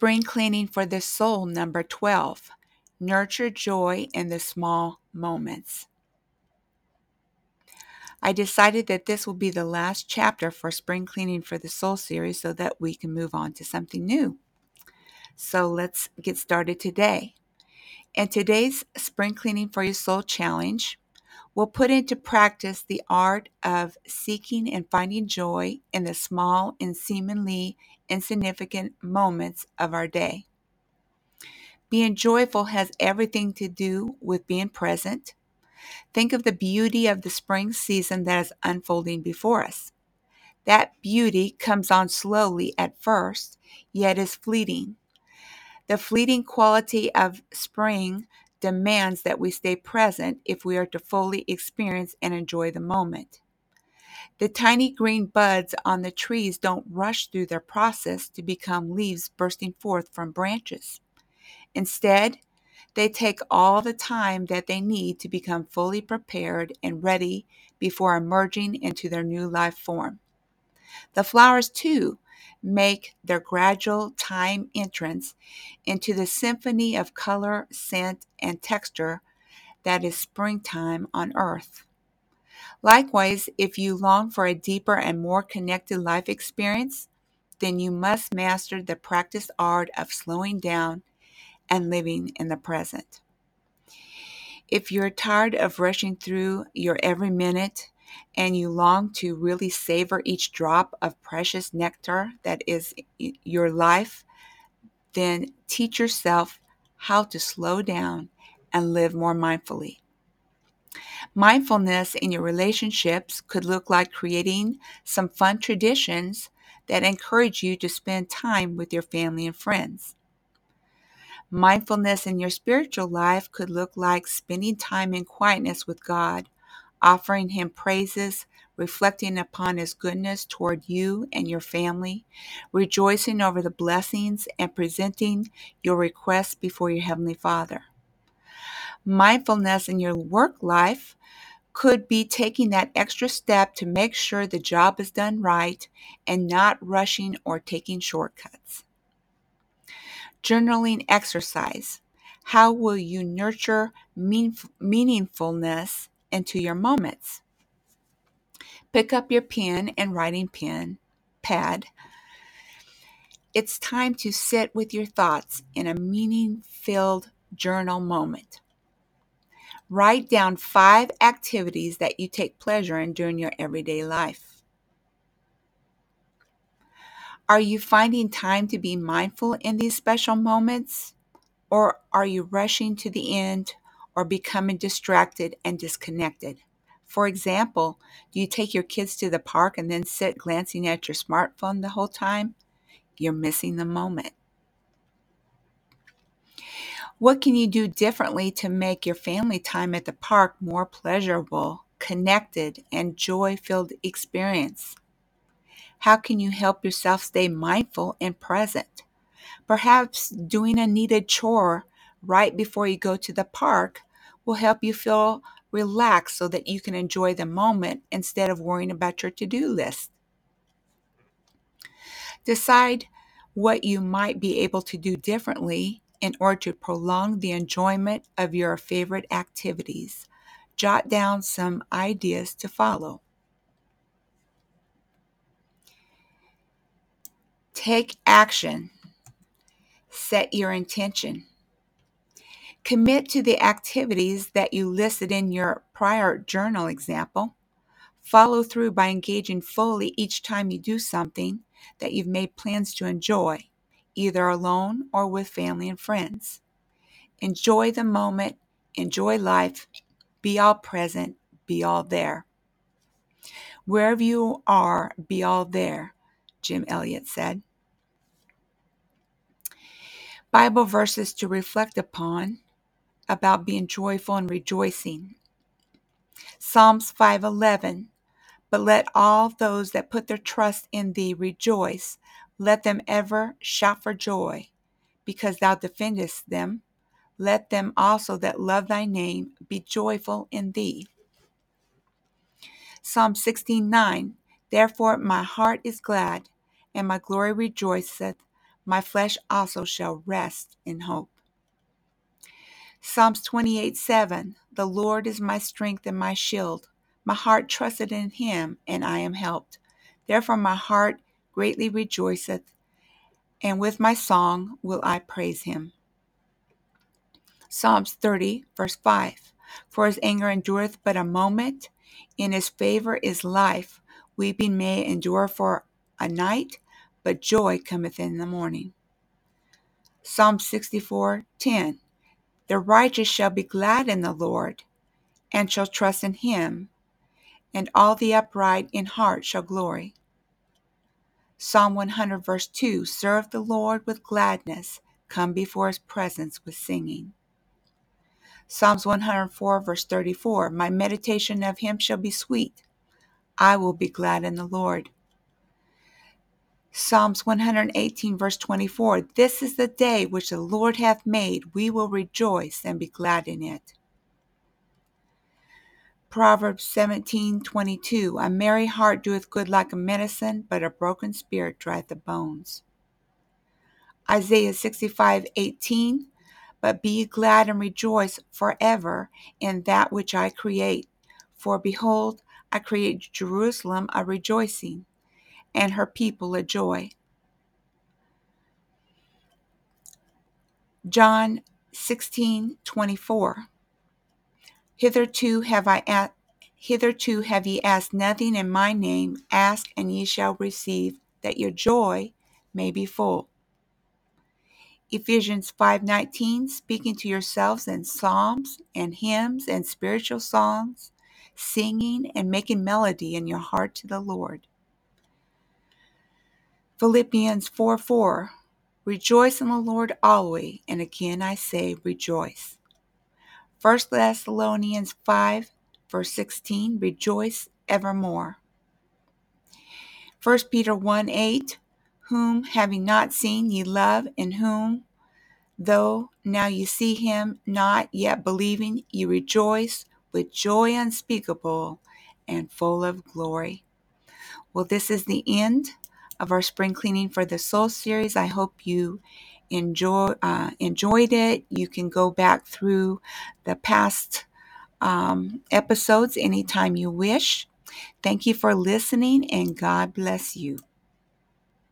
Spring Cleaning for the Soul, number 12. Nurture joy in the small moments. I decided that this will be the last chapter for Spring Cleaning for the Soul series so that we can move on to something new. So let's get started today. In today's Spring Cleaning for Your Soul challenge, we'll put into practice the art of seeking and finding joy in the small and seemingly insignificant moments of our day. Being joyful has everything to do with being present. Think of the beauty of the spring season that is unfolding before us. That beauty comes on slowly at first, yet is fleeting. The fleeting quality of spring demands that we stay present if we are to fully experience and enjoy the moment. The tiny green buds on the trees don't rush through their process to become leaves bursting forth from branches. Instead, they take all the time that they need to become fully prepared and ready before emerging into their new life form. The flowers, too, make their gradual time entrance into the symphony of color, scent, and texture that is springtime on earth. Likewise, if you long for a deeper and more connected life experience, then you must master the practiced art of slowing down and living in the present. If you're tired of rushing through your every minute and you long to really savor each drop of precious nectar that is your life, then teach yourself how to slow down and live more mindfully. Mindfulness in your relationships could look like creating some fun traditions that encourage you to spend time with your family and friends. Mindfulness in your spiritual life could look like spending time in quietness with God offering Him praises, reflecting upon His goodness toward you and your family, rejoicing over the blessings, and presenting your requests before your Heavenly Father. Mindfulness in your work life could be taking that extra step to make sure the job is done right and not rushing or taking shortcuts. Journaling exercise. How will you nurture meaningfulness into your moments. Pick up your pen and writing pen, pad. It's time to sit with your thoughts in a meaning filled journal moment. Write down five activities that you take pleasure in during your everyday life. Are you finding time to be mindful in these special moments? Or are you rushing to the end or becoming distracted and disconnected. For example, do you take your kids to the park and then sit glancing at your smartphone the whole time? You're missing the moment. What can you do differently to make your family time at the park more pleasurable, connected, and joy filled experience? How can you help yourself stay mindful and present? Perhaps doing a needed chore right before you go to the park will help you feel relaxed so that you can enjoy the moment instead of worrying about your to do list. Decide what you might be able to do differently in order to prolong the enjoyment of your favorite activities. Jot down some ideas to follow. Take action. Set your intention. Commit to the activities that you listed in your prior journal example. Follow through by engaging fully each time you do something that you've made plans to enjoy, either alone or with family and friends. Enjoy the moment, enjoy life, be all present, be all there. Wherever you are, be all there, Jim Elliot said. Bible verses to reflect upon about being joyful and rejoicing. Psalms 5:11 But let all those that put their trust in thee rejoice let them ever shout for joy because thou defendest them let them also that love thy name be joyful in thee. Psalm 16:9 Therefore my heart is glad and my glory rejoiceth my flesh also shall rest in hope. Psalms 28 7 The Lord is my strength and my shield. My heart trusted in him, and I am helped. Therefore, my heart greatly rejoiceth, and with my song will I praise him. Psalms 30, verse 5 For his anger endureth but a moment, in his favor is life. Weeping may endure for a night, but joy cometh in the morning. Psalm 64, 10 The righteous shall be glad in the Lord, and shall trust in him and all the upright in heart shall glory. Psalm 100, verse 2 Serve the Lord with gladness, come before his presence with singing. Psalms 104, verse 34 My meditation of him shall be sweet. I will be glad in the Lord. Psalms 118, verse 24 This is the day which the Lord hath made. We will rejoice and be glad in it. Proverbs 17:22 A merry heart doeth good like a medicine, but a broken spirit drieth the bones. Isaiah 65:18 But be glad and rejoice forever in that which I create. For behold, I create Jerusalem a rejoicing, and her people a joy. John 16:24 Hitherto have I a- hitherto have ye asked nothing in my name, ask and ye shall receive, that your joy may be full. Ephesians 5:19 speaking to yourselves in psalms and hymns and spiritual songs, singing and making melody in your heart to the Lord. Philippians 4 4 Rejoice in the Lord always, and again I say rejoice. 1 Thessalonians 5, verse 16, rejoice evermore. 1 Peter 1 8, whom having not seen ye love, in whom, though now ye see him not, yet believing, ye rejoice with joy unspeakable and full of glory. Well, this is the end of our spring cleaning for the soul series. I hope you enjoy uh, enjoyed it. You can go back through the past um, episodes anytime you wish. Thank you for listening, and God bless you.